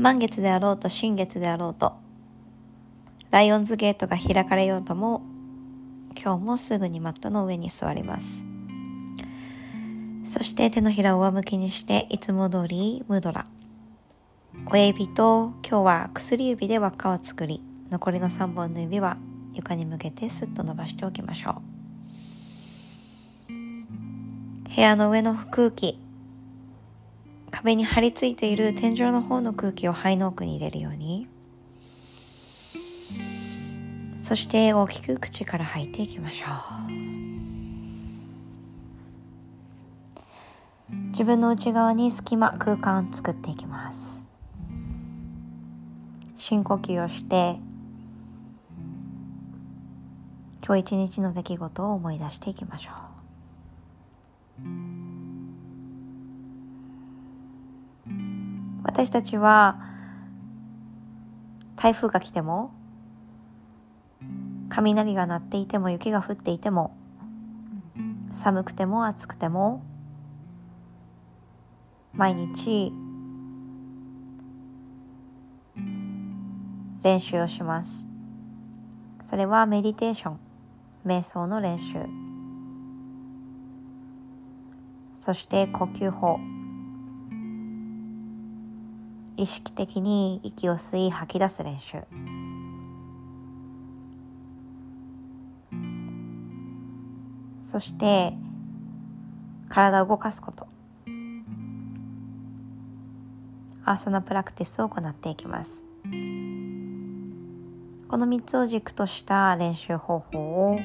満月であろうと新月であろうと、ライオンズゲートが開かれようとも、今日もすぐにマットの上に座ります。そして手のひらを上向きにして、いつも通りムドラ。親指と今日は薬指で輪っかを作り、残りの3本の指は床に向けてスッと伸ばしておきましょう。部屋の上の空気、壁に張り付いている天井の方の空気を肺の奥に入れるように。そして大きく口から吐いていきましょう。自分の内側に隙間空間を作っていきます。深呼吸をして今日一日の出来事を思い出していきましょう。私たちは台風が来ても雷が鳴っていても雪が降っていても寒くても暑くても毎日練習をします。それはメディテーション瞑想の練習。そして呼吸法。意識的に息を吸い吐き出す練習。そして体を動かすこと。アーサナプラクティスを行っていきます。この3つを軸とした練習方法を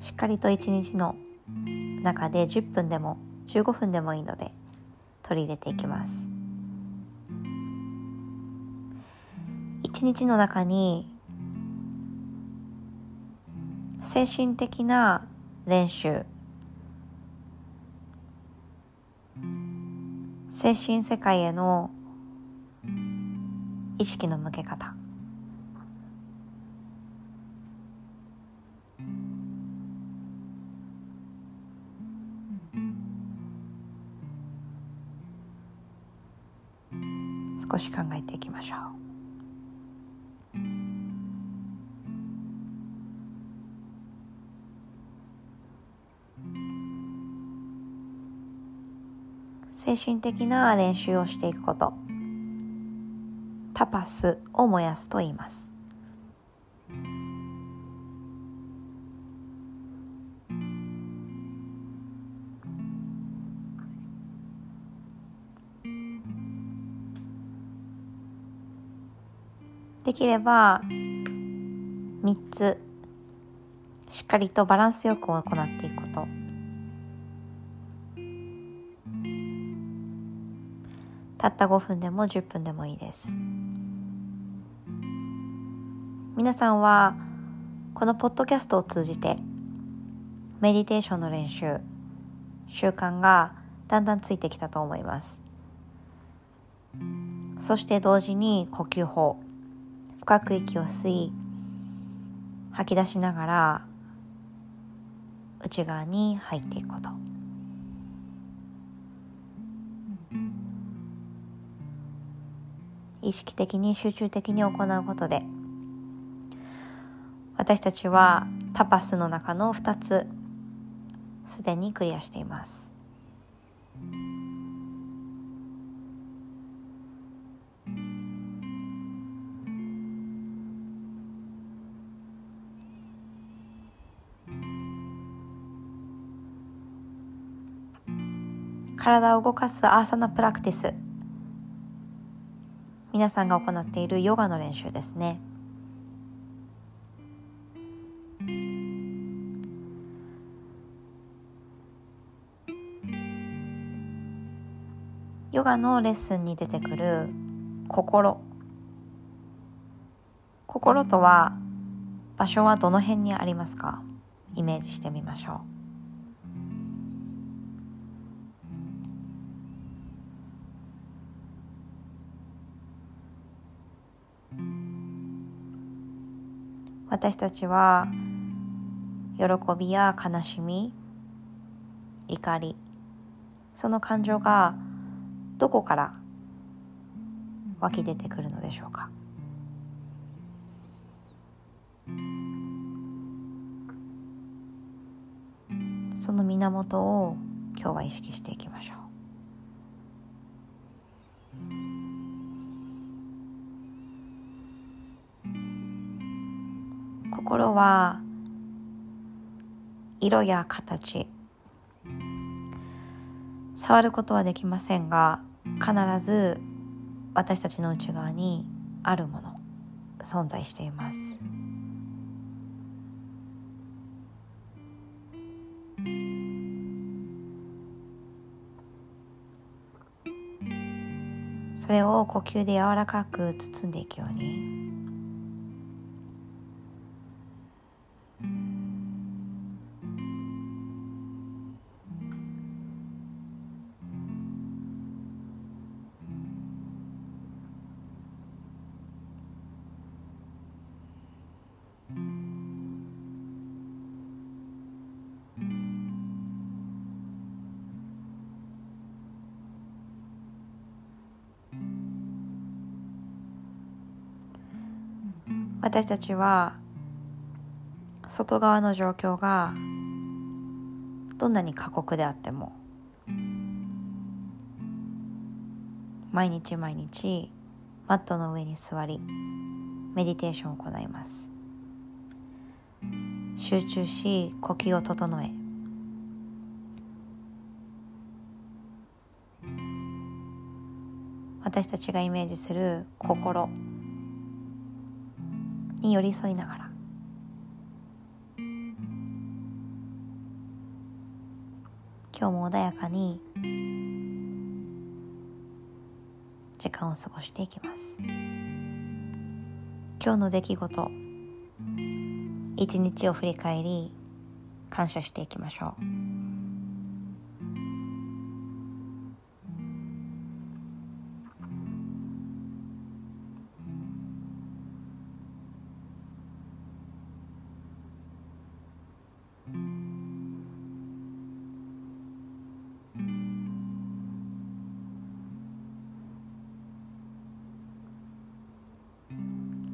しっかりと1日の中で10分でも15分でもいいので取り入れていきます。一日の中に精神的な練習精神世界への意識の向け方少し考えていきましょう。精神的な練習をしていくこと。タパスを燃やすと言います。できれば3つしっかりとバランスよく行っていくこと。たった5分でも10分でもいいです。皆さんはこのポッドキャストを通じてメディテーションの練習習慣がだんだんついてきたと思います。そして同時に呼吸法深く息を吸い吐き出しながら内側に入っていくこと。意識的に集中的に行うことで私たちはタパスの中の2つすでにクリアしています。体を動かすアーサナプラクティス。皆さんが行っているヨガの練習ですね。ヨガのレッスンに出てくる心。心とは場所はどの辺にありますか？イメージしてみましょう。私たちは喜びや悲しみ怒りその感情がどこから湧き出てくるのでしょうか？その源を今日は意識していきましょう。心は色や形触ることはできませんが必ず私たちの内側にあるもの存在しています。それを呼吸で柔らかく包んでいくように私たちは外側の状況がどんなに過酷であっても毎日毎日マットの上に座りメディテーションを行います。集中し呼吸を整え私たちがイメージする心。に寄り添いながら。今日も穏やかに時間を過ごしていきます。今日の出来事一日を振り返り感謝していきましょう。